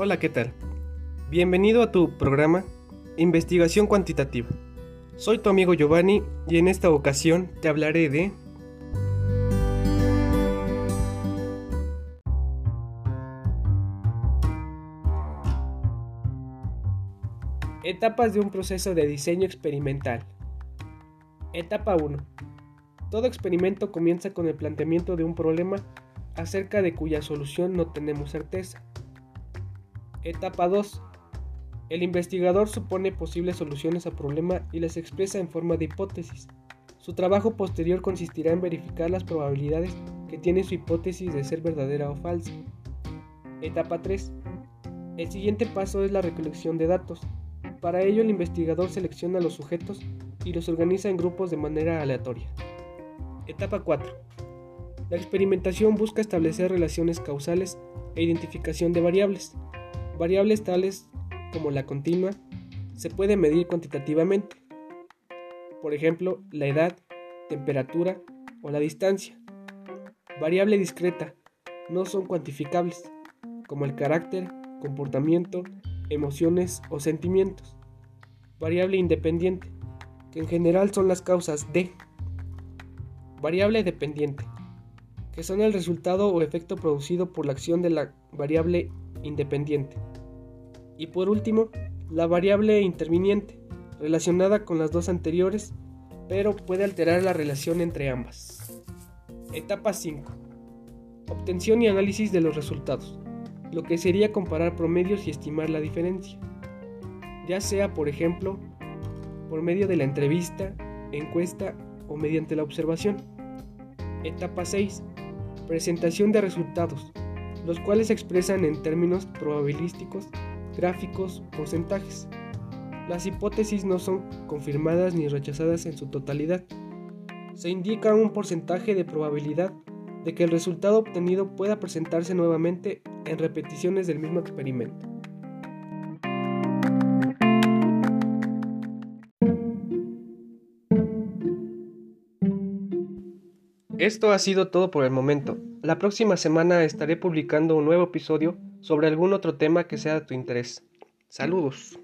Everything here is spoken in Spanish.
Hola, ¿qué tal? Bienvenido a tu programa Investigación Cuantitativa. Soy tu amigo Giovanni y en esta ocasión te hablaré de Etapas de un proceso de diseño experimental. Etapa 1. Todo experimento comienza con el planteamiento de un problema acerca de cuya solución no tenemos certeza. Etapa 2. El investigador supone posibles soluciones al problema y las expresa en forma de hipótesis. Su trabajo posterior consistirá en verificar las probabilidades que tiene su hipótesis de ser verdadera o falsa. Etapa 3. El siguiente paso es la recolección de datos. Para ello el investigador selecciona los sujetos y los organiza en grupos de manera aleatoria. Etapa 4. La experimentación busca establecer relaciones causales e identificación de variables. Variables tales como la continua se puede medir cuantitativamente. Por ejemplo, la edad, temperatura o la distancia. Variable discreta no son cuantificables, como el carácter, comportamiento, emociones o sentimientos. Variable independiente, que en general son las causas de. Variable dependiente, que son el resultado o efecto producido por la acción de la variable independiente. Y por último, la variable interviniente, relacionada con las dos anteriores, pero puede alterar la relación entre ambas. Etapa 5. Obtención y análisis de los resultados, lo que sería comparar promedios y estimar la diferencia, ya sea, por ejemplo, por medio de la entrevista, encuesta o mediante la observación. Etapa 6. Presentación de resultados, los cuales se expresan en términos probabilísticos, gráficos, porcentajes. Las hipótesis no son confirmadas ni rechazadas en su totalidad. Se indica un porcentaje de probabilidad de que el resultado obtenido pueda presentarse nuevamente en repeticiones del mismo experimento. Esto ha sido todo por el momento. La próxima semana estaré publicando un nuevo episodio sobre algún otro tema que sea de tu interés. Saludos.